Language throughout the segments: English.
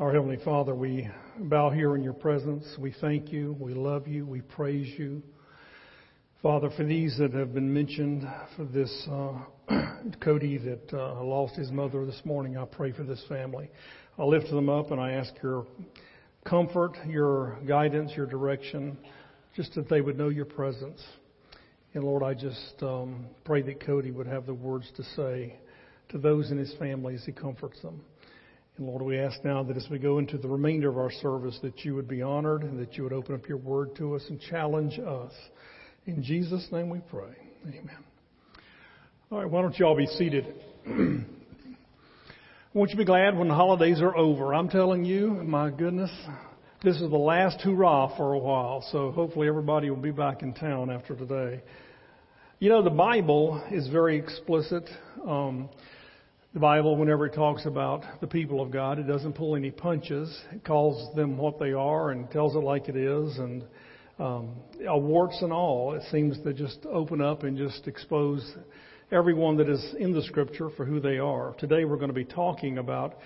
Our Heavenly Father, we bow here in your presence. We thank you. We love you. We praise you. Father, for these that have been mentioned, for this uh, Cody that uh, lost his mother this morning, I pray for this family. I lift them up and I ask your comfort, your guidance, your direction, just that they would know your presence. And Lord, I just um, pray that Cody would have the words to say to those in his family as he comforts them. And Lord, we ask now that as we go into the remainder of our service, that you would be honored and that you would open up your word to us and challenge us. In Jesus' name we pray. Amen. All right, why don't you all be seated? Won't you be glad when the holidays are over? I'm telling you, my goodness, this is the last hurrah for a while, so hopefully everybody will be back in town after today. You know, the Bible is very explicit. Um, the Bible, whenever it talks about the people of God, it doesn't pull any punches. It calls them what they are and tells it like it is, and um, warts and all, it seems to just open up and just expose everyone that is in the Scripture for who they are. Today, we're going to be talking about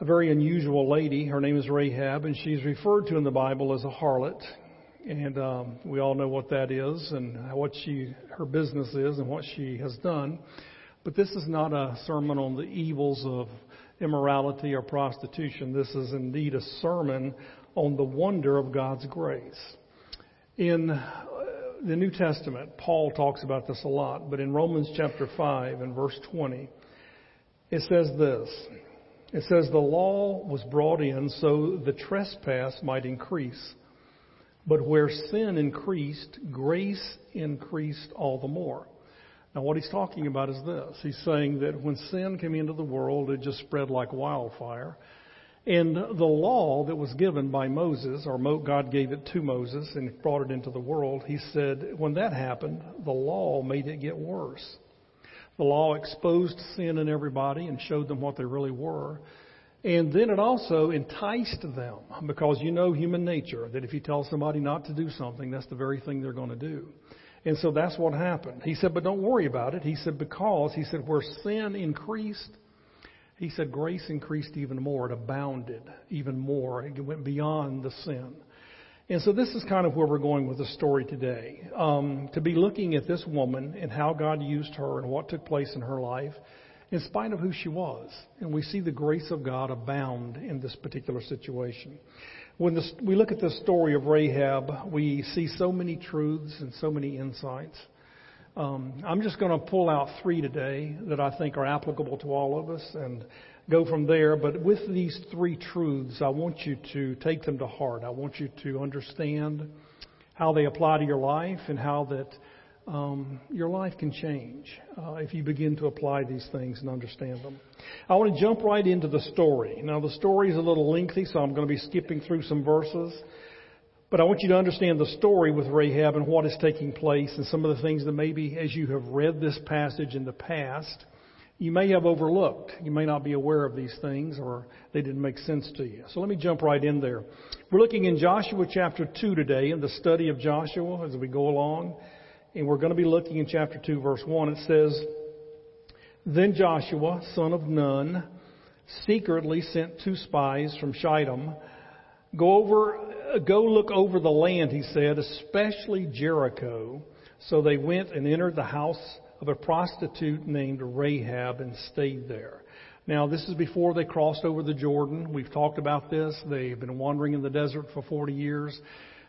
a very unusual lady. Her name is Rahab, and she's referred to in the Bible as a harlot. And um, we all know what that is and what she her business is and what she has done. But this is not a sermon on the evils of immorality or prostitution. This is indeed a sermon on the wonder of God's grace. In uh, the New Testament, Paul talks about this a lot, but in Romans chapter 5 and verse 20, it says this. It says, The law was brought in so the trespass might increase. But where sin increased, grace increased all the more. Now, what he's talking about is this. He's saying that when sin came into the world, it just spread like wildfire. And the law that was given by Moses, or God gave it to Moses and brought it into the world, he said when that happened, the law made it get worse. The law exposed sin in everybody and showed them what they really were. And then it also enticed them because you know human nature that if you tell somebody not to do something, that's the very thing they're going to do. And so that's what happened. He said, but don't worry about it. He said, because, he said, where sin increased, he said, grace increased even more. It abounded even more. It went beyond the sin. And so this is kind of where we're going with the story today. Um, to be looking at this woman and how God used her and what took place in her life in spite of who she was. And we see the grace of God abound in this particular situation. When we look at the story of Rahab, we see so many truths and so many insights. Um, I'm just going to pull out three today that I think are applicable to all of us and go from there. But with these three truths, I want you to take them to heart. I want you to understand how they apply to your life and how that um, your life can change uh, if you begin to apply these things and understand them. I want to jump right into the story. Now, the story is a little lengthy, so I'm going to be skipping through some verses. But I want you to understand the story with Rahab and what is taking place and some of the things that maybe as you have read this passage in the past, you may have overlooked. You may not be aware of these things or they didn't make sense to you. So let me jump right in there. We're looking in Joshua chapter 2 today in the study of Joshua as we go along. And we're going to be looking in chapter 2, verse 1. It says, Then Joshua, son of Nun, secretly sent two spies from Shittim. Go over, go look over the land, he said, especially Jericho. So they went and entered the house of a prostitute named Rahab and stayed there. Now, this is before they crossed over the Jordan. We've talked about this. They've been wandering in the desert for 40 years.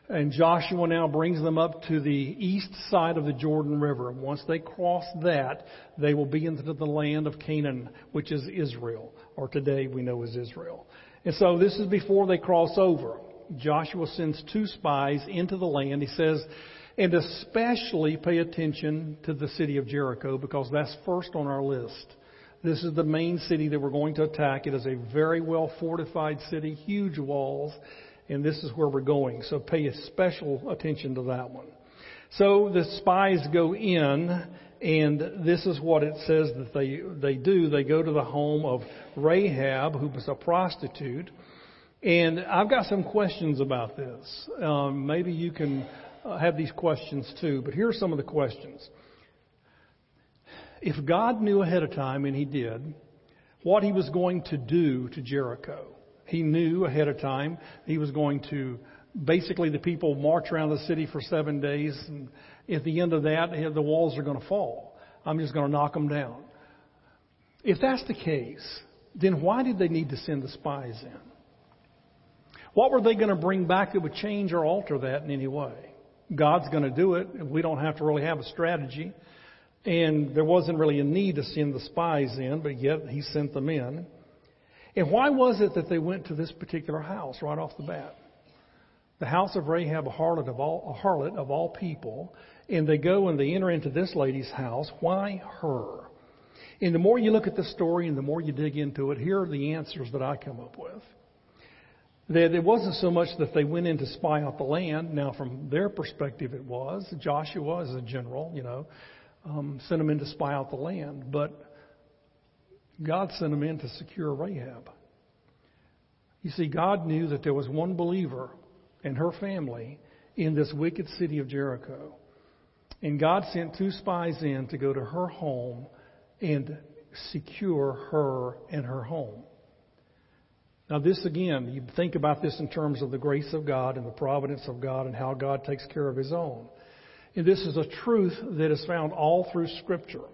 And Joshua now brings them up to the east side of the Jordan River. Once they cross that, they will be into the land of Canaan, which is Israel, or today we know as Israel. And so this is before they cross over. Joshua sends two spies into the land. He says, and especially pay attention to the city of Jericho because that's first on our list. This is the main city that we're going to attack. It is a very well fortified city, huge walls and this is where we're going. So pay special attention to that one. So the spies go in, and this is what it says that they they do. They go to the home of Rahab, who was a prostitute, and I've got some questions about this. Um, maybe you can uh, have these questions too, but here are some of the questions. If God knew ahead of time, and He did, what He was going to do to Jericho, He knew ahead of time he was going to basically the people march around the city for seven days, and at the end of that, the walls are going to fall. I'm just going to knock them down. If that's the case, then why did they need to send the spies in? What were they going to bring back that would change or alter that in any way? God's going to do it. We don't have to really have a strategy. And there wasn't really a need to send the spies in, but yet he sent them in. And why was it that they went to this particular house right off the bat? The house of Rahab, a harlot of all, a harlot of all people, and they go and they enter into this lady's house. Why her? And the more you look at the story and the more you dig into it, here are the answers that I come up with. That it wasn't so much that they went in to spy out the land. Now, from their perspective, it was. Joshua, as a general, you know, um, sent them in to spy out the land. But God sent them in to secure Rahab. You see, God knew that there was one believer and her family in this wicked city of Jericho. And God sent two spies in to go to her home and secure her and her home. Now, this again, you think about this in terms of the grace of God and the providence of God and how God takes care of His own. And this is a truth that is found all through Scripture.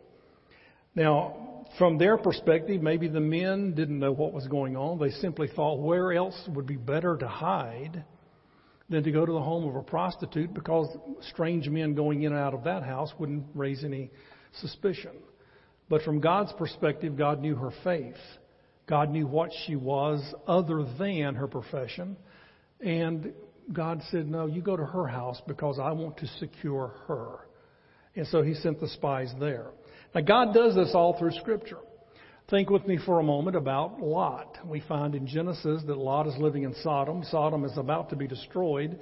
Now, from their perspective, maybe the men didn't know what was going on. They simply thought where else would be better to hide than to go to the home of a prostitute because strange men going in and out of that house wouldn't raise any suspicion. But from God's perspective, God knew her faith. God knew what she was other than her profession. And God said, No, you go to her house because I want to secure her. And so he sent the spies there. Now, God does this all through Scripture. Think with me for a moment about Lot. We find in Genesis that Lot is living in Sodom. Sodom is about to be destroyed.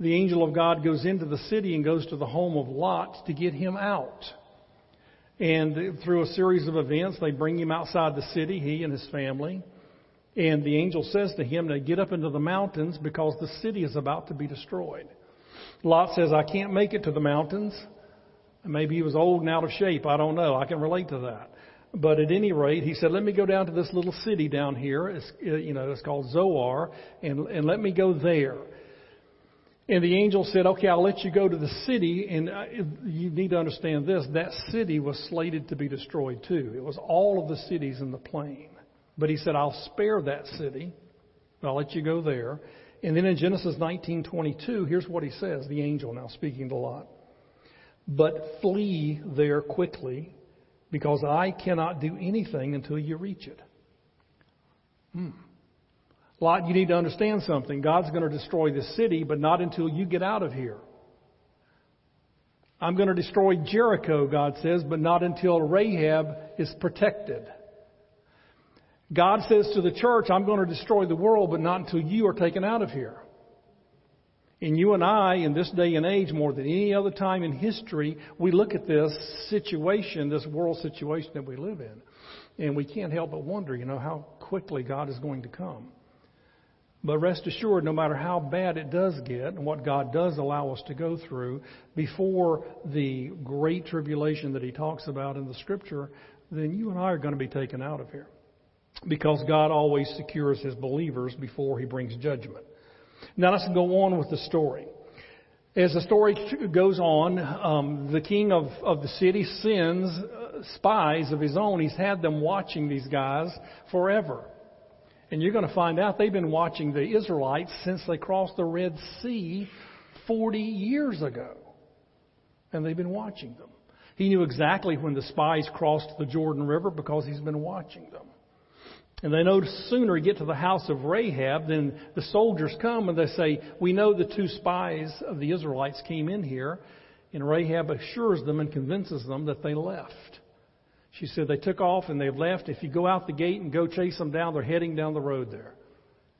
The angel of God goes into the city and goes to the home of Lot to get him out. And through a series of events, they bring him outside the city, he and his family. And the angel says to him to get up into the mountains because the city is about to be destroyed. Lot says, I can't make it to the mountains. Maybe he was old and out of shape. I don't know. I can relate to that. But at any rate, he said, "Let me go down to this little city down here. It's, you know, it's called Zoar, and and let me go there." And the angel said, "Okay, I'll let you go to the city, and uh, you need to understand this: that city was slated to be destroyed too. It was all of the cities in the plain. But he said, "I'll spare that city. I'll let you go there." And then in Genesis 19:22, here's what he says: the angel now speaking to Lot, "But flee there quickly." because I cannot do anything until you reach it. Hmm. Lot, you need to understand something. God's going to destroy this city, but not until you get out of here. I'm going to destroy Jericho, God says, but not until Rahab is protected. God says to the church, I'm going to destroy the world, but not until you are taken out of here. And you and I, in this day and age, more than any other time in history, we look at this situation, this world situation that we live in, and we can't help but wonder, you know, how quickly God is going to come. But rest assured, no matter how bad it does get, and what God does allow us to go through before the great tribulation that He talks about in the Scripture, then you and I are going to be taken out of here. Because God always secures His believers before He brings judgment. Now let's go on with the story. As the story goes on, um, the king of, of the city sends uh, spies of his own. He's had them watching these guys forever. And you're going to find out they've been watching the Israelites since they crossed the Red Sea 40 years ago. And they've been watching them. He knew exactly when the spies crossed the Jordan River because he's been watching them. And they no sooner get to the house of Rahab than the soldiers come and they say, We know the two spies of the Israelites came in here. And Rahab assures them and convinces them that they left. She said they took off and they've left. If you go out the gate and go chase them down, they're heading down the road there.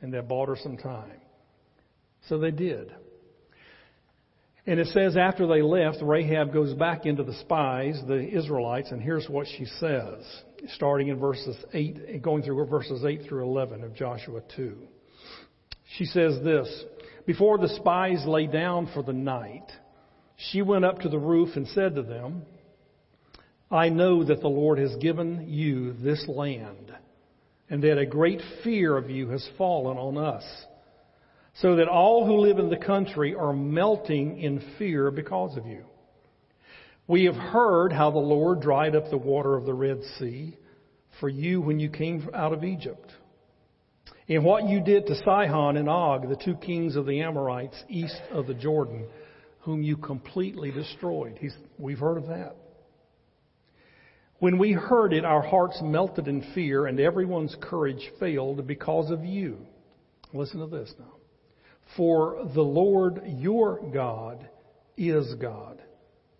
And that bought her some time. So they did. And it says after they left, Rahab goes back into the spies, the Israelites, and here's what she says, starting in verses 8, and going through verses 8 through 11 of Joshua 2. She says this, Before the spies lay down for the night, she went up to the roof and said to them, I know that the Lord has given you this land, and that a great fear of you has fallen on us, so that all who live in the country are melting in fear because of you. We have heard how the Lord dried up the water of the Red Sea for you when you came out of Egypt, and what you did to Sihon and Og, the two kings of the Amorites east of the Jordan, whom you completely destroyed. He's, we've heard of that. When we heard it, our hearts melted in fear, and everyone's courage failed because of you. Listen to this now. For the Lord your God is God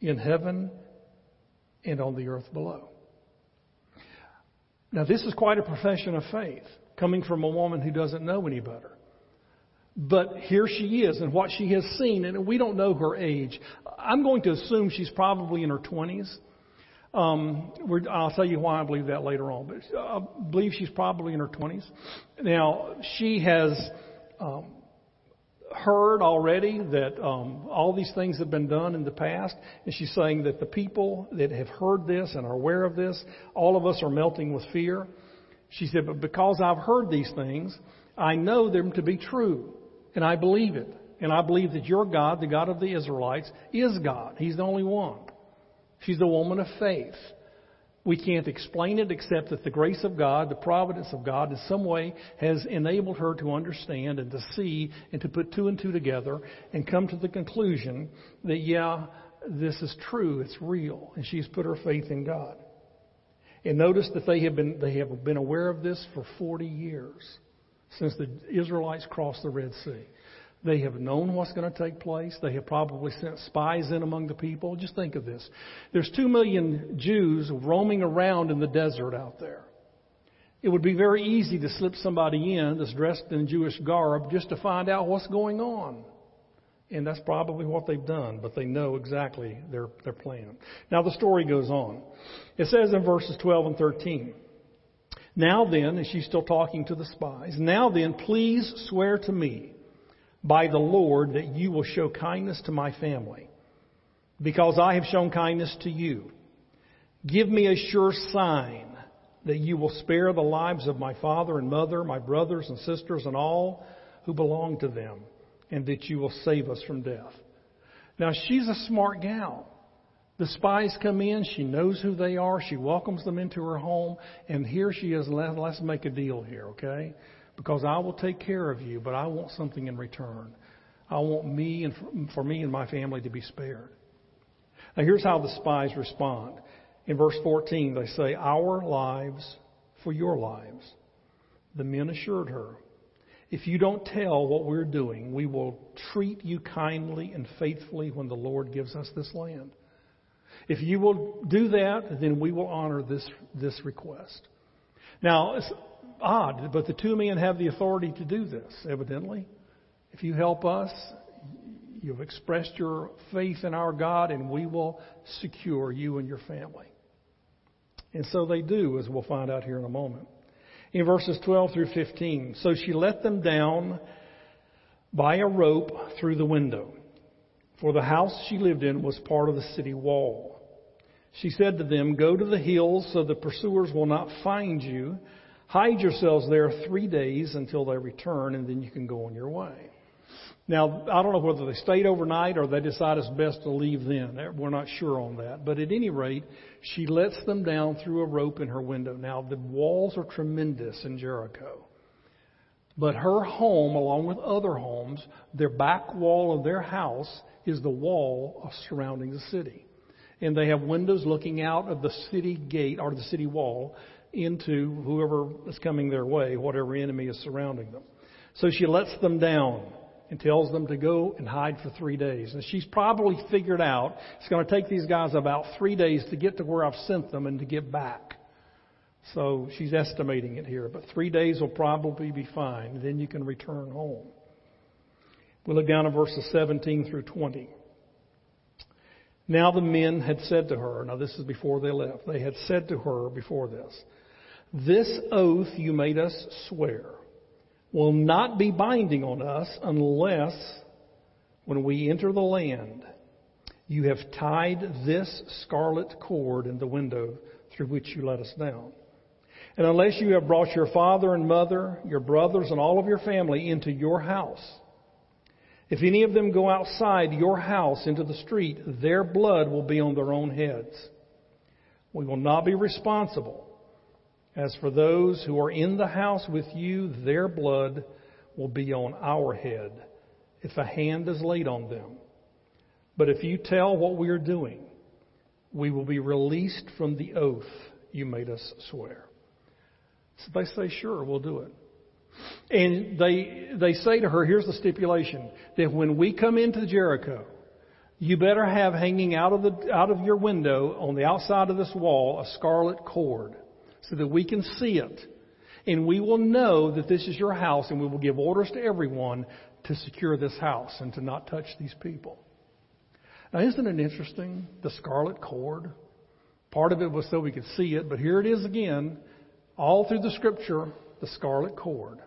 in heaven and on the earth below. Now, this is quite a profession of faith coming from a woman who doesn't know any better. But here she is and what she has seen, and we don't know her age. I'm going to assume she's probably in her 20s. Um, I'll tell you why I believe that later on, but I believe she's probably in her 20s. Now, she has um, heard already that um, all these things have been done in the past, and she's saying that the people that have heard this and are aware of this, all of us are melting with fear. She said, but because I've heard these things, I know them to be true, and I believe it. And I believe that your God, the God of the Israelites, is God. He's the only one. She's a woman of faith. We can't explain it except that the grace of God, the providence of God, in some way has enabled her to understand and to see and to put two and two together and come to the conclusion that, yeah, this is true, it's real, and she's put her faith in God. And notice that they have been, they have been aware of this for 40 years since the Israelites crossed the Red Sea. They have known what's going to take place. They have probably sent spies in among the people. Just think of this. There's two million Jews roaming around in the desert out there. It would be very easy to slip somebody in that's dressed in Jewish garb just to find out what's going on. And that's probably what they've done, but they know exactly their, their plan. Now the story goes on. It says in verses 12 and 13, Now then, and she's still talking to the spies, now then, please swear to me by the Lord that you will show kindness to my family, because I have shown kindness to you. Give me a sure sign that you will spare the lives of my father and mother, my brothers and sisters, and all who belong to them, and that you will save us from death. Now, she's a smart gal. The spies come in. She knows who they are. She welcomes them into her home. And here she is. Let's make a deal here, okay? Because I will take care of you, but I want something in return. I want me and for me and my family to be spared. Now here's how the spies respond. In verse 14, they say, Our lives for your lives. The men assured her, If you don't tell what we're doing, we will treat you kindly and faithfully when the Lord gives us this land. If you will do that, then we will honor this, this request. Now, odd, but the two men have the authority to do this, evidently. If you help us, you've expressed your faith in our God, and we will secure you and your family. And so they do, as we'll find out here in a moment. In verses 12 through 15, so she let them down by a rope through the window, for the house she lived in was part of the city wall. She said to them, Go to the hills so the pursuers will not find you. Hide yourselves there three days until they return, and then you can go on your way. Now, I don't know whether they stayed overnight or they decided it's best to leave then. We're not sure on that. But at any rate, she lets them down through a rope in her window. Now, the walls are tremendous in Jericho. But her home, along with other homes, their back wall of their house is the wall surrounding the city. And they have windows looking out of the city gate or the city wall into whoever is coming their way, whatever enemy is surrounding them. So she lets them down and tells them to go and hide for three days. And she's probably figured out it's going to take these guys about three days to get to where I've sent them and to get back. So she's estimating it here, but three days will probably be fine. Then you can return home. We look down at verses 17 through 20. Now the men had said to her, now this is before they left, they had said to her before this, this oath you made us swear will not be binding on us unless, when we enter the land, you have tied this scarlet cord in the window through which you let us down. And unless you have brought your father and mother, your brothers, and all of your family into your house, if any of them go outside your house into the street, their blood will be on their own heads. We will not be responsible. As for those who are in the house with you, their blood will be on our head if a hand is laid on them. But if you tell what we are doing, we will be released from the oath you made us swear. So they say, sure, we'll do it. And they, they say to her, here's the stipulation, that when we come into Jericho, you better have hanging out of the, out of your window on the outside of this wall a scarlet cord so that we can see it. And we will know that this is your house and we will give orders to everyone to secure this house and to not touch these people. Now, isn't it interesting? The scarlet cord. Part of it was so we could see it, but here it is again, all through the scripture, the scarlet cord.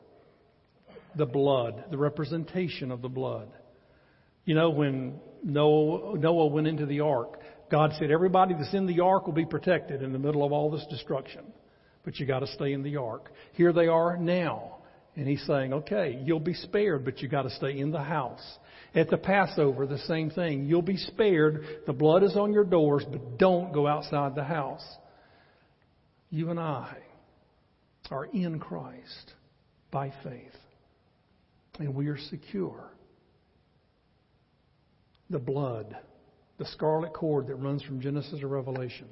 The blood, the representation of the blood. You know, when Noah, Noah went into the ark, God said, everybody that's in the ark will be protected in the middle of all this destruction. But you got to stay in the ark. Here they are now. And he's saying, okay, you'll be spared, but you got to stay in the house. At the Passover, the same thing. You'll be spared. The blood is on your doors, but don't go outside the house. You and I are in Christ by faith, and we are secure. The blood, the scarlet cord that runs from Genesis to Revelation,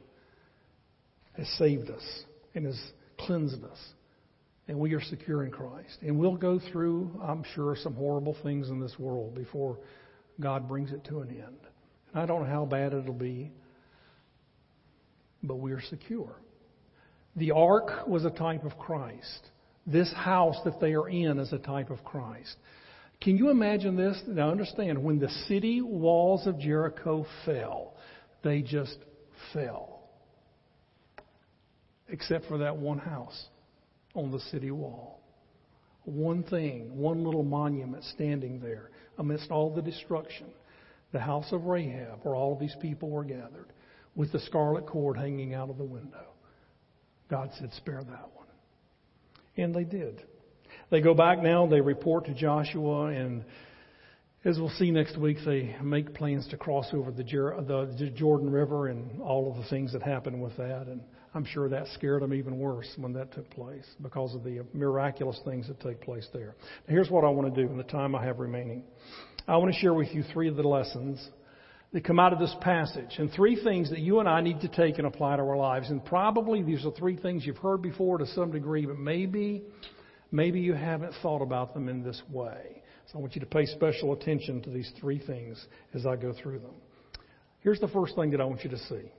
has saved us and has cleansed us. And we are secure in Christ. And we'll go through, I'm sure, some horrible things in this world before God brings it to an end. And I don't know how bad it'll be, but we are secure. The ark was a type of Christ. This house that they are in is a type of Christ. Can you imagine this? Now understand, when the city walls of Jericho fell, they just fell. Except for that one house on the city wall. One thing, one little monument standing there amidst all the destruction. The house of Rahab, where all of these people were gathered, with the scarlet cord hanging out of the window. God said, spare that one. And they did. They go back now, they report to Joshua, and as we'll see next week, they make plans to cross over the, Jordan River and all of the things that happened with that. And I'm sure that scared them even worse when that took place because of the miraculous things that take place there. Now, here's what I want to do in the time I have remaining. I want to share with you three of the lessons that come out of this passage and three things that you and I need to take and apply to our lives. And probably these are three things you've heard before to some degree, but maybe, maybe you haven't thought about them in this way. So I want you to pay special attention to these three things as I go through them. Here's the first thing that I want you to see.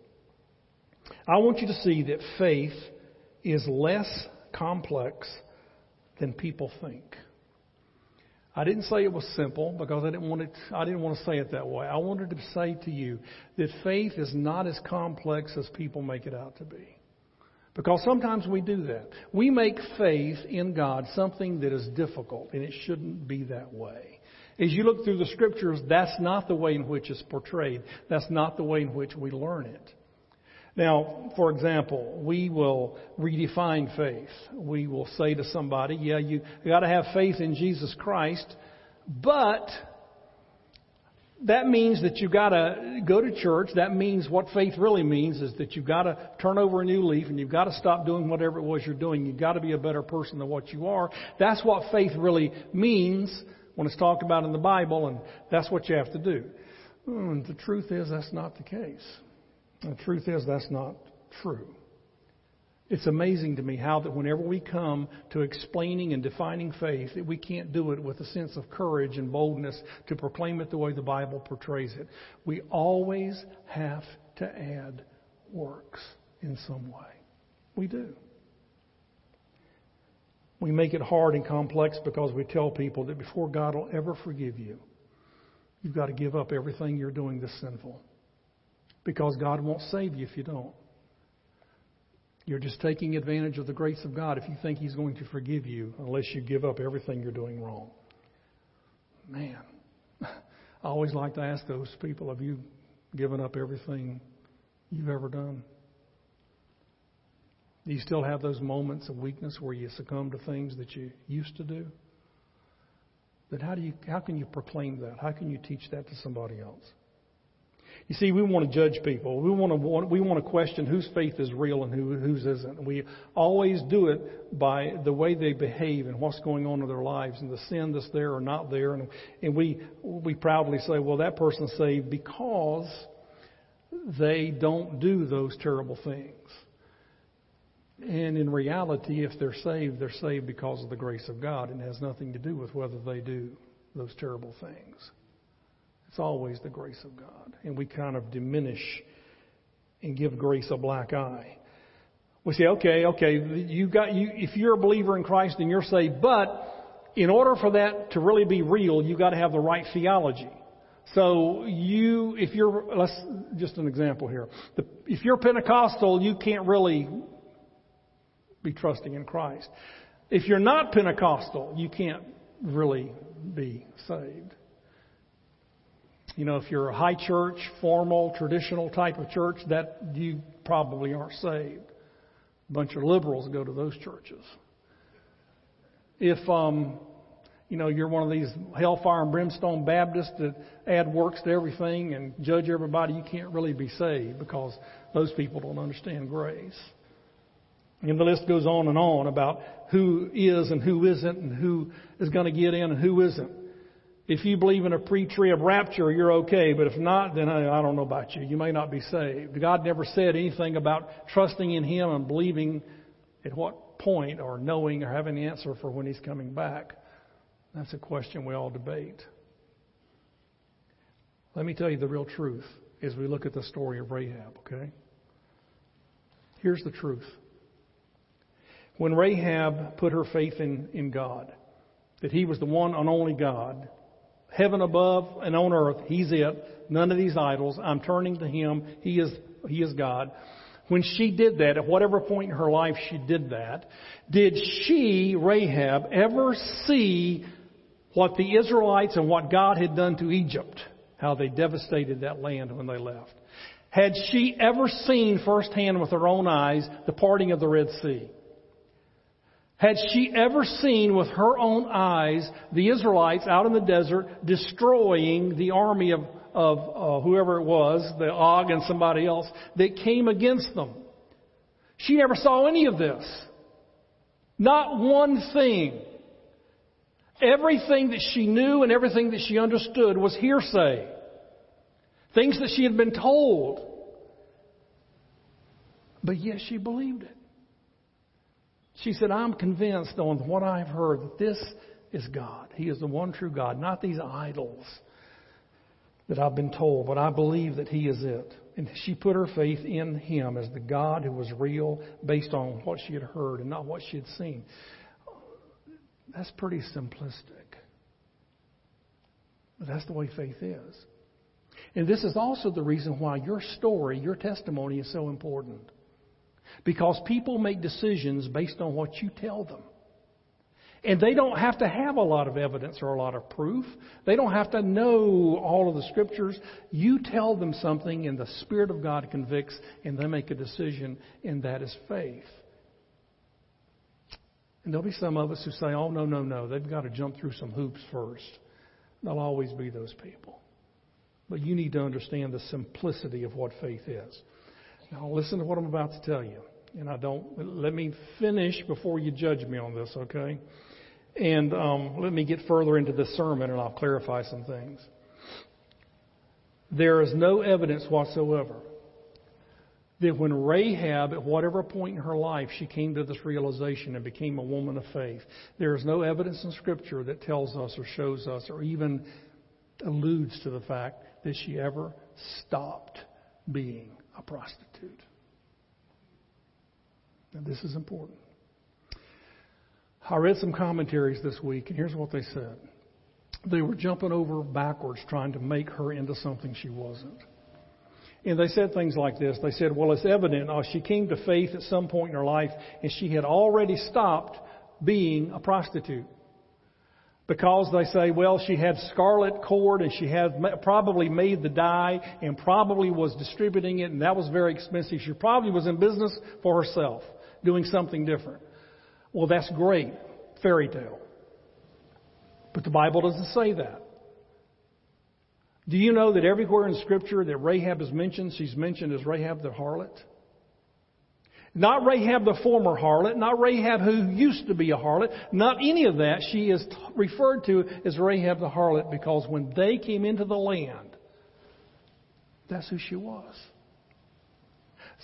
I want you to see that faith is less complex than people think. I didn't say it was simple because I didn't want it, I didn't want to say it that way. I wanted to say to you that faith is not as complex as people make it out to be. Because sometimes we do that. We make faith in God something that is difficult, and it shouldn't be that way. As you look through the scriptures, that's not the way in which it's portrayed. That's not the way in which we learn it. Now, for example, we will redefine faith. We will say to somebody, yeah, you got to have faith in Jesus Christ, but that means that you've got to go to church. That means what faith really means is that you've got to turn over a new leaf and you've got to stop doing whatever it was you're doing. You've got to be a better person than what you are. That's what faith really means when it's talked about in the Bible, and that's what you have to do. And the truth is, that's not the case. The truth is, that's not true. It's amazing to me how that whenever we come to explaining and defining faith, that we can't do it with a sense of courage and boldness to proclaim it the way the Bible portrays it. We always have to add works in some way. We do. We make it hard and complex because we tell people that before God will ever forgive you, you've got to give up everything you're doing that's sinful because God won't save you if you don't. You're just taking advantage of the grace of God if you think He's going to forgive you unless you give up everything you're doing wrong. Man, I always like to ask those people have you given up everything you've ever done? Do you still have those moments of weakness where you succumb to things that you used to do? Then how do you how can you proclaim that? How can you teach that to somebody else? You see, we want to judge people. We want to we want to question whose faith is real and who whose isn't. We always do it by the way they behave and what's going on in their lives and the sin that's there or not there. And, and we we proudly say, well, that person's saved because they don't do those terrible things. And in reality, if they're saved, they're saved because of the grace of God and has nothing to do with whether they do those terrible things. It's always the grace of God. And we kind of diminish and give grace a black eye. We say, okay, okay, you got you if you're a believer in Christ then you're saved, but in order for that to really be real, you've got to have the right theology. So you, if you're, let's just an example here. The, if you're Pentecostal, you can't really be trusting in Christ. If you're not Pentecostal, you can't really be saved. You know, if you're a high church, formal, traditional type of church, that you probably aren't saved. A bunch of liberals go to those churches. If um, you know you're one of these hellfire and brimstone Baptists that add works to everything and judge everybody, you can't really be saved because those people don't understand grace. And the list goes on and on about who is and who isn't and who is going to get in and who isn't. If you believe in a pre-trib rapture, you're okay. But if not, then I, I don't know about you. You may not be saved. God never said anything about trusting in Him and believing at what point or knowing or having the answer for when He's coming back. That's a question we all debate. Let me tell you the real truth as we look at the story of Rahab, okay? Here's the truth. When Rahab put her faith in, in God, that He was the one and only God, heaven above and on earth, He's it. None of these idols. I'm turning to Him. He is, He is God. When she did that, at whatever point in her life she did that, did she, Rahab, ever see what the Israelites and what God had done to Egypt? How they devastated that land when they left. Had she ever seen firsthand with her own eyes the parting of the Red Sea? Had she ever seen with her own eyes the Israelites out in the desert destroying the army of, of uh, whoever it was, the Og and somebody else, that came against them? She never saw any of this. Not one thing. Everything that she knew and everything that she understood was hearsay. Things that she had been told. But yet she believed it. She said, I'm convinced on what I've heard that this is God. He is the one true God, not these idols that I've been told, but I believe that He is it. And she put her faith in Him as the God who was real based on what she had heard and not what she had seen. That's pretty simplistic. But that's the way faith is. And this is also the reason why your story, your testimony is so important. Because people make decisions based on what you tell them. And they don't have to have a lot of evidence or a lot of proof. They don't have to know all of the scriptures. You tell them something and the Spirit of God convicts and they make a decision and that is faith. And there'll be some of us who say, oh, no, no, no. They've got to jump through some hoops first. There'll always be those people. But you need to understand the simplicity of what faith is. Now, listen to what I'm about to tell you. And I don't, let me finish before you judge me on this, okay? And um, let me get further into the sermon and I'll clarify some things. There is no evidence whatsoever that when Rahab, at whatever point in her life, she came to this realization and became a woman of faith, there is no evidence in Scripture that tells us or shows us or even alludes to the fact that she ever stopped being a prostitute. Now, this is important. I read some commentaries this week, and here's what they said. They were jumping over backwards trying to make her into something she wasn't. And they said things like this. They said, well, it's evident uh, she came to faith at some point in her life, and she had already stopped being a prostitute because they say, well, she had scarlet cord and she had probably made the dye and probably was distributing it and that was very expensive. She probably was in business for herself. doing something different. Well, that's great. Fairy tale. But the Bible doesn't say that. Do you know that everywhere in Scripture that Rahab is mentioned, she's mentioned as Rahab the harlot? Not Rahab the former harlot, not Rahab who used to be a harlot, not any of that. She is referred to as Rahab the harlot because when they came into the land, that's who she was.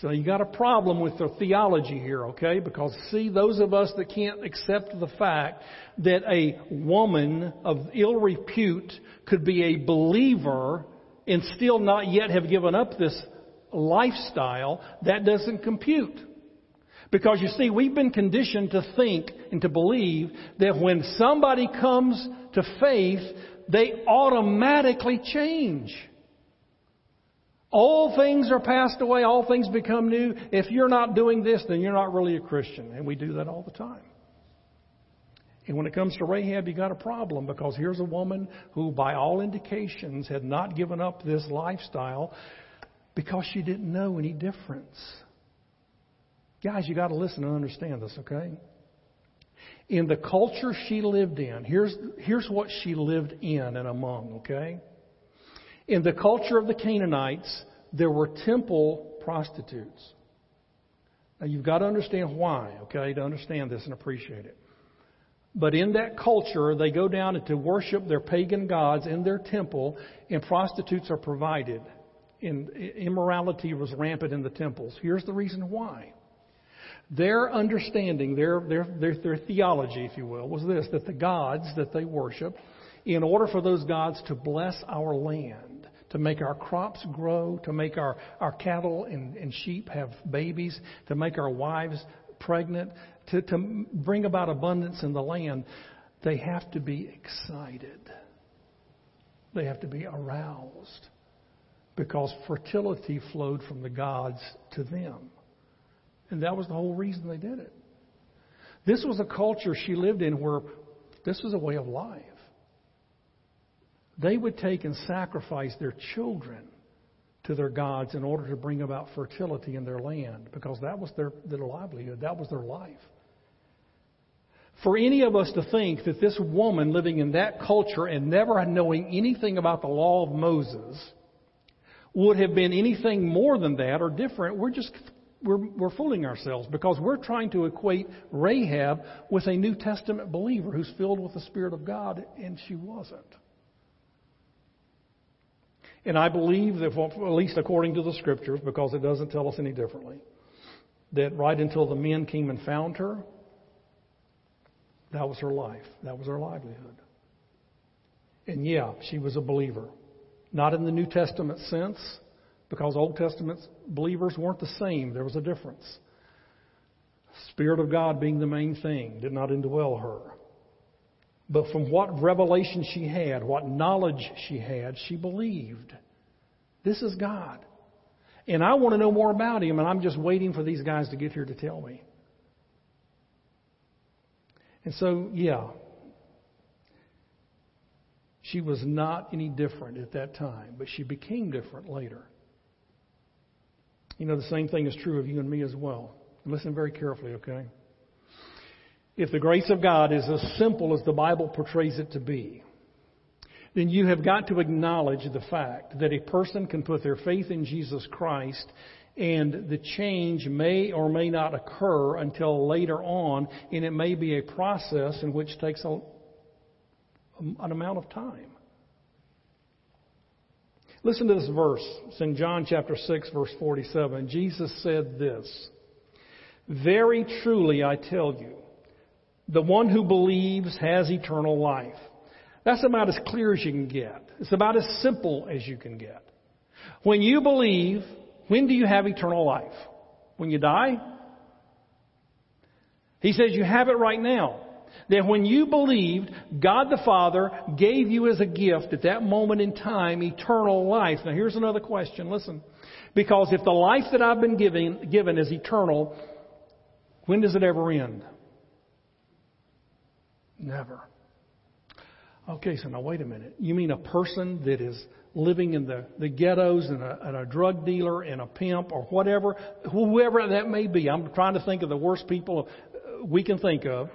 So you got a problem with the theology here, okay? Because see, those of us that can't accept the fact that a woman of ill repute could be a believer and still not yet have given up this lifestyle, that doesn't compute. Because you see, we've been conditioned to think and to believe that when somebody comes to faith, they automatically change. All things are passed away, all things become new. If you're not doing this, then you're not really a Christian. And we do that all the time. And when it comes to Rahab, you got a problem because here's a woman who, by all indications, had not given up this lifestyle because she didn't know any difference. Guys, you got to listen and understand this, okay? In the culture she lived in, here's, here's what she lived in and among, okay? In the culture of the Canaanites, there were temple prostitutes. Now you've got to understand why, okay, to understand this and appreciate it. But in that culture, they go down to worship their pagan gods in their temple, and prostitutes are provided. And immorality was rampant in the temples. Here's the reason why. Their understanding, their, their, their, their theology, if you will, was this that the gods that they worship, in order for those gods to bless our land, to make our crops grow, to make our, our cattle and, and sheep have babies, to make our wives pregnant, to, to bring about abundance in the land, they have to be excited. They have to be aroused because fertility flowed from the gods to them. And that was the whole reason they did it. This was a culture she lived in where this was a way of life. They would take and sacrifice their children to their gods in order to bring about fertility in their land because that was their, their livelihood, that was their life. For any of us to think that this woman living in that culture and never knowing anything about the law of Moses would have been anything more than that or different, we're just we're, we're fooling ourselves because we're trying to equate Rahab with a New Testament believer who's filled with the Spirit of God, and she wasn't. And I believe that, at least according to the Scriptures, because it doesn't tell us any differently, that right until the men came and found her, that was her life. That was her livelihood. And yeah, she was a believer. Not in the New Testament sense, because Old Testament believers weren't the same. There was a difference. Spirit of God being the main thing did not indwell her. But from what revelation she had, what knowledge she had, she believed. This is God. And I want to know more about Him, and I'm just waiting for these guys to get here to tell me. And so, yeah, she was not any different at that time, but she became different later. You know, the same thing is true of you and me as well. Listen very carefully, okay? If the grace of God is as simple as the Bible portrays it to be, then you have got to acknowledge the fact that a person can put their faith in Jesus Christ and the change may or may not occur until later on, and it may be a process in which takes a, an amount of time. Listen to this verse. It's in John chapter 6, verse 47. Jesus said this Very truly I tell you, the one who believes has eternal life. That's about as clear as you can get. It's about as simple as you can get. When you believe, when do you have eternal life? When you die? He says you have it right now that when you believed, God the Father gave you as a gift at that moment in time eternal life. Now here's another question. Listen. Because if the life that I've been given, given is eternal, when does it ever end? Never. Okay, so now wait a minute. You mean a person that is living in the, the ghettos and a, and a drug dealer and a pimp or whatever, whoever that may be. I'm trying to think of the worst people we can think of.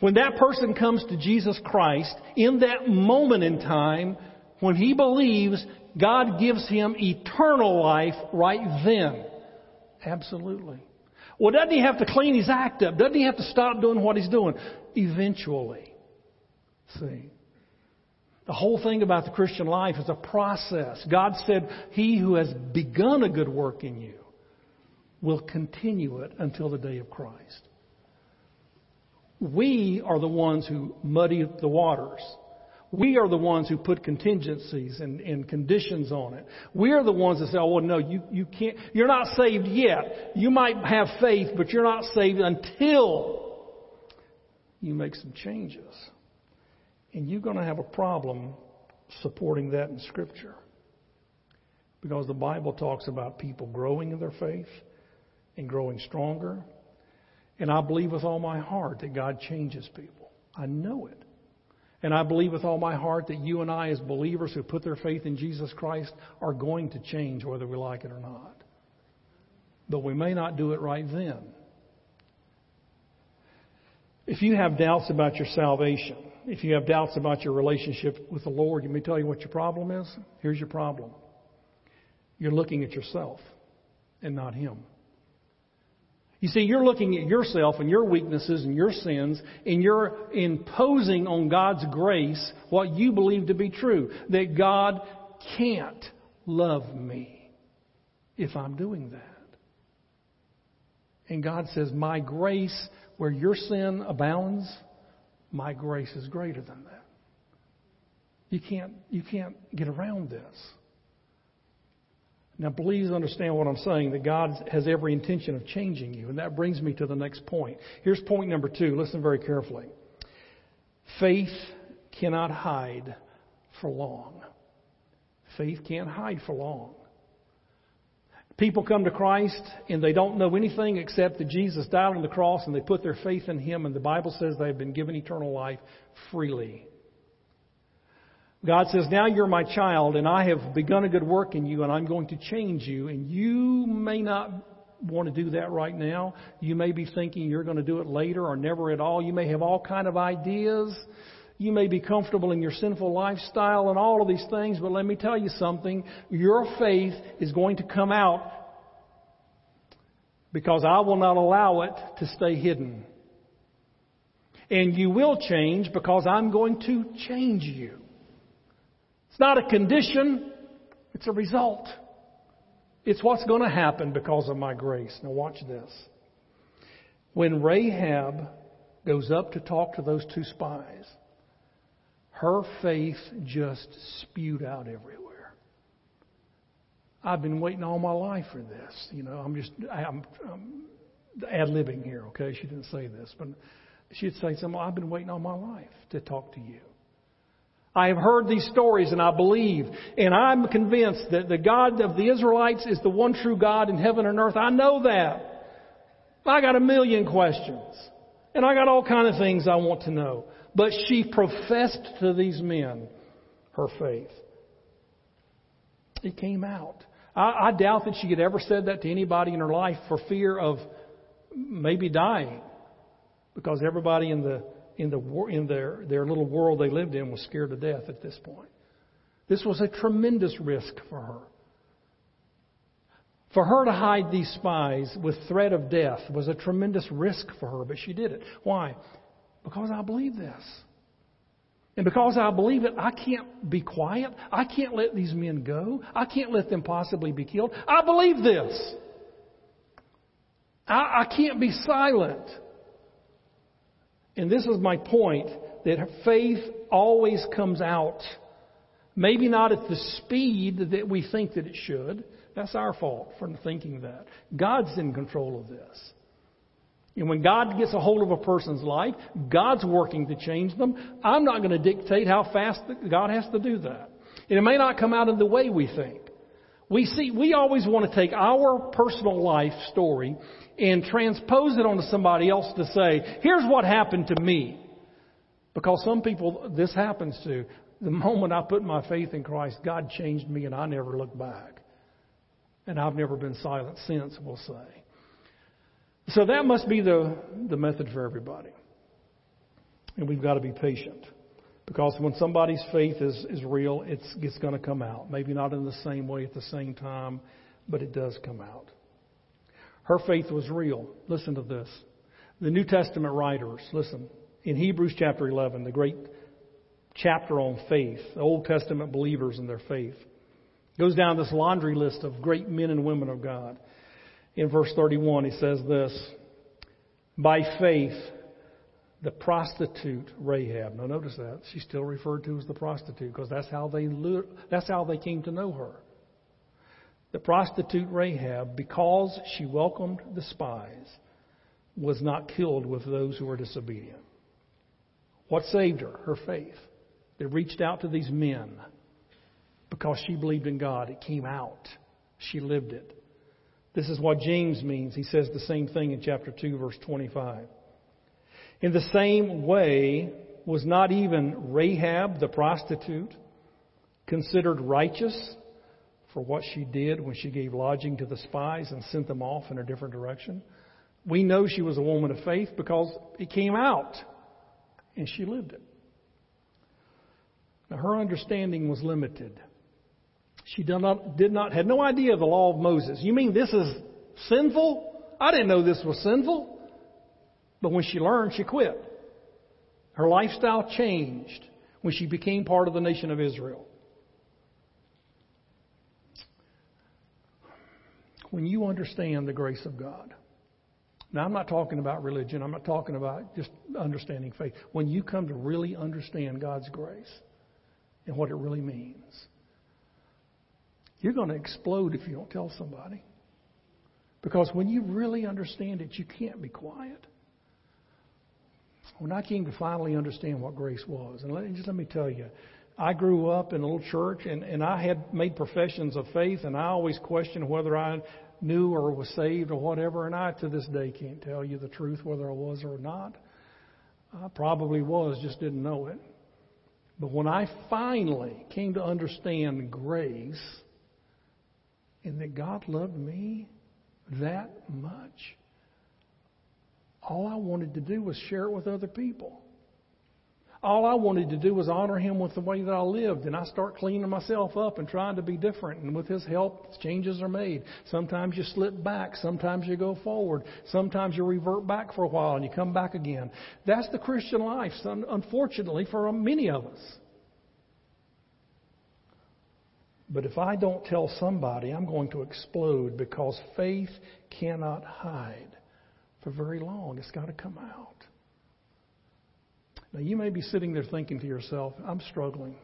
When that person comes to Jesus Christ, in that moment in time, when he believes, God gives him eternal life right then. Absolutely. Well, doesn't he have to clean his act up? Doesn't he have to stop doing what he's doing? Eventually. See. The whole thing about the Christian life is a process. God said, He who has begun a good work in you will continue it until the day of Christ. We are the ones who muddy the waters. We are the ones who put contingencies and, and, conditions on it. We are the ones that say, oh, well, no, you, you can't, you're not saved yet. You might have faith, but you're not saved until you make some changes. And you're going to have a problem supporting that in Scripture. Because the Bible talks about people growing in their faith and growing stronger. And I believe with all my heart that God changes people. I know it. And I believe with all my heart that you and I, as believers who put their faith in Jesus Christ, are going to change whether we like it or not. But we may not do it right then. If you have doubts about your salvation, if you have doubts about your relationship with the Lord, let me tell you what your problem is. Here's your problem you're looking at yourself and not Him. You see, you're looking at yourself and your weaknesses and your sins, and you're imposing on God's grace what you believe to be true that God can't love me if I'm doing that. And God says, My grace, where your sin abounds, my grace is greater than that. You can't, you can't get around this. Now, please understand what I'm saying that God has every intention of changing you. And that brings me to the next point. Here's point number two. Listen very carefully. Faith cannot hide for long. Faith can't hide for long. People come to Christ and they don't know anything except that Jesus died on the cross and they put their faith in Him, and the Bible says they have been given eternal life freely. God says, Now you're my child, and I have begun a good work in you, and I'm going to change you. And you may not want to do that right now. You may be thinking you're going to do it later or never at all. You may have all kind of ideas. You may be comfortable in your sinful lifestyle and all of these things, but let me tell you something. Your faith is going to come out because I will not allow it to stay hidden. And you will change because I'm going to change you. It's not a condition, it's a result. It's what's going to happen because of my grace. Now, watch this. When Rahab goes up to talk to those two spies, her faith just spewed out everywhere. I've been waiting all my life for this. You know, I'm just, I'm, I'm ad libbing here, okay? She didn't say this, but she'd say something, I've been waiting all my life to talk to you. I have heard these stories and I believe, and I'm convinced that the God of the Israelites is the one true God in heaven and earth. I know that. I got a million questions. And I got all kind of things I want to know. But she professed to these men her faith. It came out. I, I doubt that she had ever said that to anybody in her life for fear of maybe dying. Because everybody in the in the in their their little world they lived in was scared to death at this point. This was a tremendous risk for her. For her to hide these spies with threat of death was a tremendous risk for her, but she did it. Why? Because I believe this. And because I believe it, I can't be quiet. I can't let these men go. I can't let them possibly be killed. I believe this. I, I can't be silent. And this is my point that faith always comes out. Maybe not at the speed that we think that it should. That's our fault for thinking that. God's in control of this. And when God gets a hold of a person's life, God's working to change them. I'm not going to dictate how fast God has to do that. And it may not come out in the way we think. We see, we always want to take our personal life story and transpose it onto somebody else to say, here's what happened to me. Because some people, this happens to. The moment I put my faith in Christ, God changed me and I never looked back. And I've never been silent since, we'll say. So that must be the, the method for everybody. And we've got to be patient. Because when somebody's faith is, is real, it's, it's going to come out. Maybe not in the same way at the same time, but it does come out. Her faith was real. Listen to this. The New Testament writers, listen, in Hebrews chapter 11, the great chapter on faith, the Old Testament believers and their faith, goes down this laundry list of great men and women of God. In verse 31, he says this By faith, the prostitute Rahab. Now notice that she's still referred to as the prostitute because that's how they that's how they came to know her. The prostitute Rahab, because she welcomed the spies, was not killed with those who were disobedient. What saved her? Her faith. They reached out to these men because she believed in God. It came out. She lived it. This is what James means. He says the same thing in chapter 2, verse 25. In the same way, was not even Rahab the prostitute considered righteous for what she did when she gave lodging to the spies and sent them off in a different direction? We know she was a woman of faith because it came out and she lived it. Now, her understanding was limited. She did not, did not, had no idea of the law of Moses. You mean this is sinful? I didn't know this was sinful. But when she learned, she quit. Her lifestyle changed when she became part of the nation of Israel. When you understand the grace of God, now I'm not talking about religion, I'm not talking about just understanding faith. When you come to really understand God's grace and what it really means, you're going to explode if you don't tell somebody. Because when you really understand it, you can't be quiet when I came to finally understand what grace was, and let, just let me tell you, I grew up in a little church and, and I had made professions of faith, and I always questioned whether I knew or was saved or whatever, and I to this day can't tell you the truth whether I was or not. I probably was, just didn't know it. But when I finally came to understand grace and that God loved me that much, all I wanted to do was share it with other people. All I wanted to do was honor him with the way that I lived, and I start cleaning myself up and trying to be different. And with his help, changes are made. Sometimes you slip back, sometimes you go forward, sometimes you revert back for a while and you come back again. That's the Christian life, unfortunately, for many of us. But if I don't tell somebody, I'm going to explode because faith cannot hide for very long. It's got to come out. Now, you may be sitting there thinking to yourself, I'm struggling.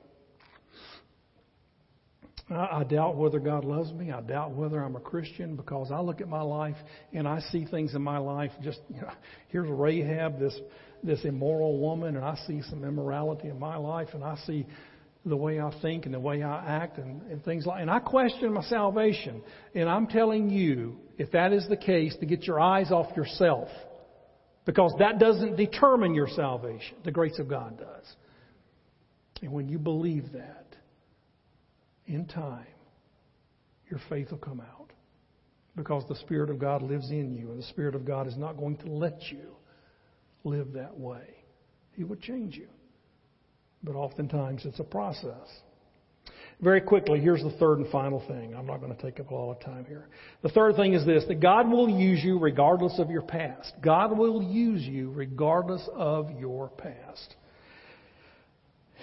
I, I doubt whether God loves me. I doubt whether I'm a Christian because I look at my life and I see things in my life. Just you know, here's Rahab, this this immoral woman, and I see some immorality in my life, and I see the way I think and the way I act and, and things like that. and I question my salvation. And I'm telling you, if that is the case, to get your eyes off yourself. Because that doesn't determine your salvation. The grace of God does. And when you believe that, in time, your faith will come out. Because the Spirit of God lives in you, and the Spirit of God is not going to let you live that way. He would change you. But oftentimes it's a process. Very quickly, here's the third and final thing. I'm not going to take up a lot of time here. The third thing is this that God will use you regardless of your past. God will use you regardless of your past.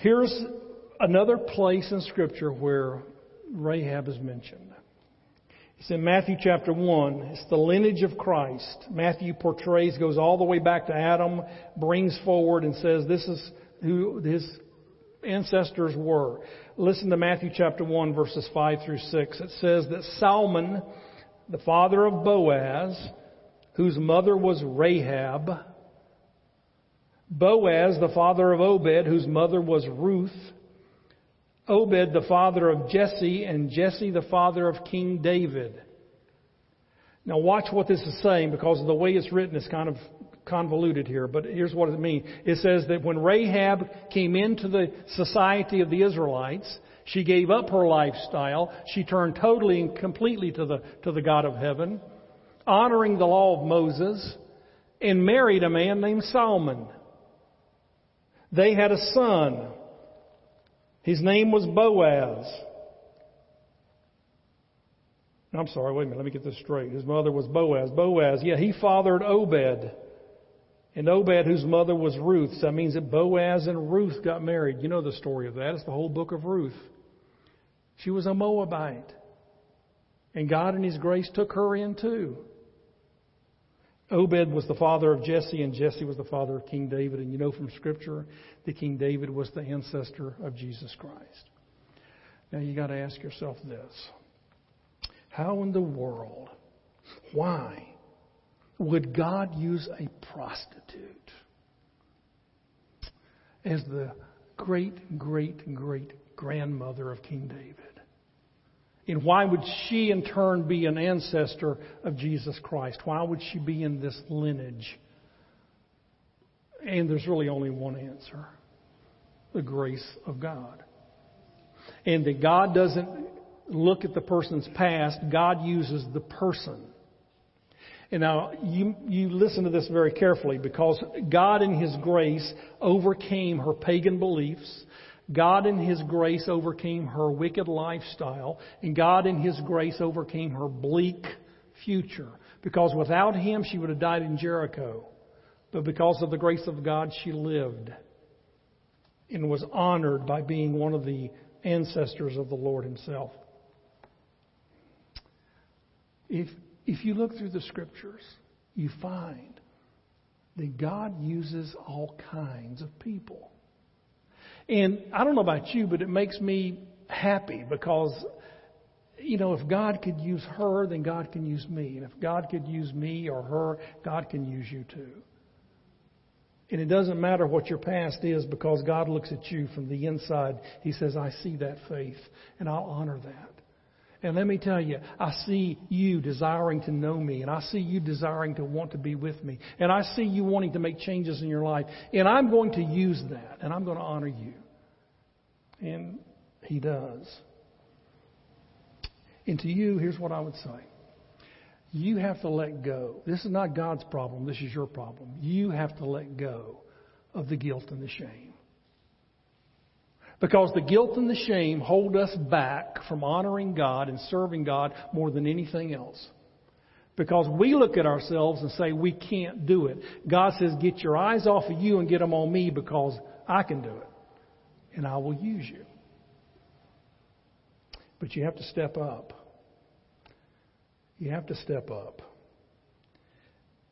Here's another place in Scripture where Rahab is mentioned. It's in Matthew chapter 1. It's the lineage of Christ. Matthew portrays, goes all the way back to Adam, brings forward and says this is who his ancestors were. Listen to Matthew chapter 1 verses 5 through 6. It says that Salmon, the father of Boaz, whose mother was Rahab, Boaz, the father of Obed, whose mother was Ruth, Obed, the father of Jesse, and Jesse, the father of King David. Now watch what this is saying because the way it's written is kind of convoluted here, but here's what it means. It says that when Rahab came into the society of the Israelites, she gave up her lifestyle. She turned totally and completely to the, to the God of heaven, honoring the law of Moses, and married a man named Solomon. They had a son. His name was Boaz. I'm sorry, wait a minute, let me get this straight. His mother was Boaz. Boaz, yeah, he fathered Obed. And Obed, whose mother was Ruth. So that means that Boaz and Ruth got married. You know the story of that. It's the whole book of Ruth. She was a Moabite. And God in His grace took her in too. Obed was the father of Jesse, and Jesse was the father of King David. And you know from Scripture that King David was the ancestor of Jesus Christ. Now you got to ask yourself this How in the world, why would God use a prostitute as the great, great, great grandmother of King David? And why would she in turn be an ancestor of Jesus Christ? Why would she be in this lineage? And there's really only one answer the grace of God. And that God doesn't look at the person's past, God uses the person and now you, you listen to this very carefully because God in His grace overcame her pagan beliefs. God in His grace overcame her wicked lifestyle. And God in His grace overcame her bleak future. Because without Him, she would have died in Jericho. But because of the grace of God, she lived and was honored by being one of the ancestors of the Lord Himself. If if you look through the scriptures, you find that God uses all kinds of people. And I don't know about you, but it makes me happy because, you know, if God could use her, then God can use me. And if God could use me or her, God can use you too. And it doesn't matter what your past is because God looks at you from the inside. He says, I see that faith and I'll honor that. And let me tell you, I see you desiring to know me, and I see you desiring to want to be with me, and I see you wanting to make changes in your life, and I'm going to use that, and I'm going to honor you. And He does. And to you, here's what I would say. You have to let go. This is not God's problem, this is your problem. You have to let go of the guilt and the shame. Because the guilt and the shame hold us back from honoring God and serving God more than anything else. Because we look at ourselves and say we can't do it. God says, get your eyes off of you and get them on me because I can do it. And I will use you. But you have to step up. You have to step up.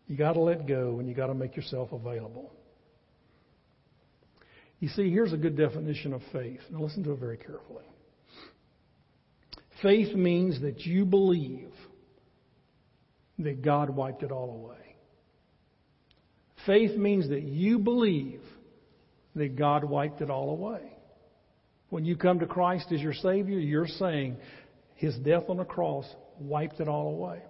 You got to let go and you got to make yourself available. You see, here's a good definition of faith. Now listen to it very carefully. Faith means that you believe that God wiped it all away. Faith means that you believe that God wiped it all away. When you come to Christ as your Savior, you're saying His death on the cross wiped it all away.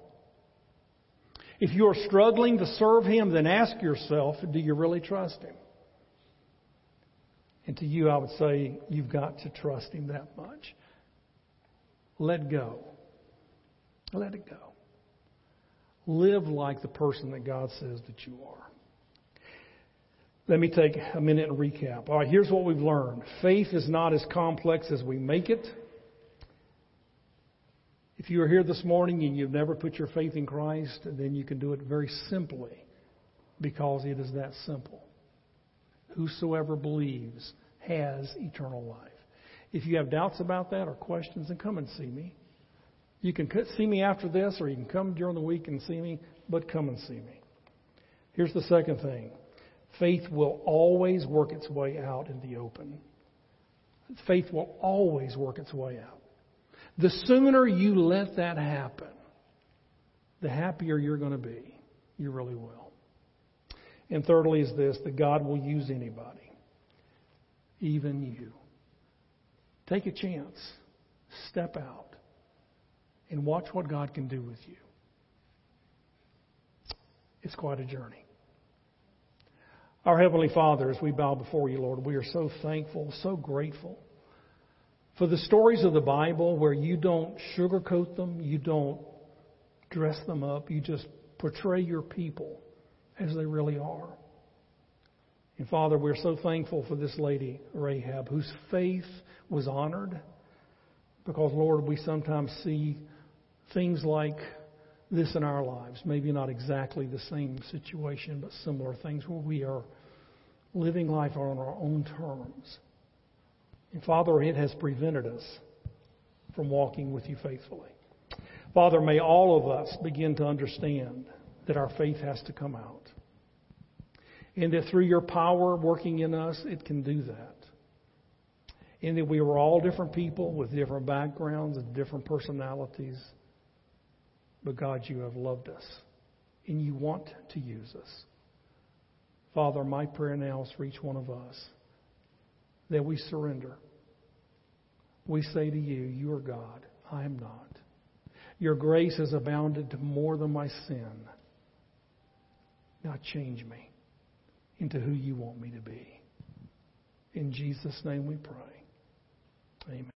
If you are struggling to serve Him, then ask yourself, do you really trust Him? And to you, I would say you've got to trust Him that much. Let go. Let it go. Live like the person that God says that you are. Let me take a minute and recap. All right, here's what we've learned faith is not as complex as we make it. If you are here this morning and you've never put your faith in Christ, then you can do it very simply because it is that simple. Whosoever believes has eternal life. If you have doubts about that or questions, then come and see me. You can see me after this, or you can come during the week and see me, but come and see me. Here's the second thing faith will always work its way out in the open. Faith will always work its way out. The sooner you let that happen, the happier you're going to be. You really will. And thirdly, is this that God will use anybody, even you. Take a chance, step out, and watch what God can do with you. It's quite a journey. Our Heavenly Father, as we bow before you, Lord, we are so thankful, so grateful for the stories of the Bible where you don't sugarcoat them, you don't dress them up, you just portray your people as they really are. And Father, we're so thankful for this lady, Rahab, whose faith was honored because, Lord, we sometimes see things like this in our lives. Maybe not exactly the same situation, but similar things where we are living life on our own terms. And Father, it has prevented us from walking with you faithfully. Father, may all of us begin to understand that our faith has to come out. And that through your power working in us, it can do that. And that we were all different people with different backgrounds and different personalities. But God, you have loved us. And you want to use us. Father, my prayer now is for each one of us that we surrender. We say to you, You are God, I am not. Your grace has abounded to more than my sin. Now change me into who you want me to be. In Jesus' name we pray. Amen.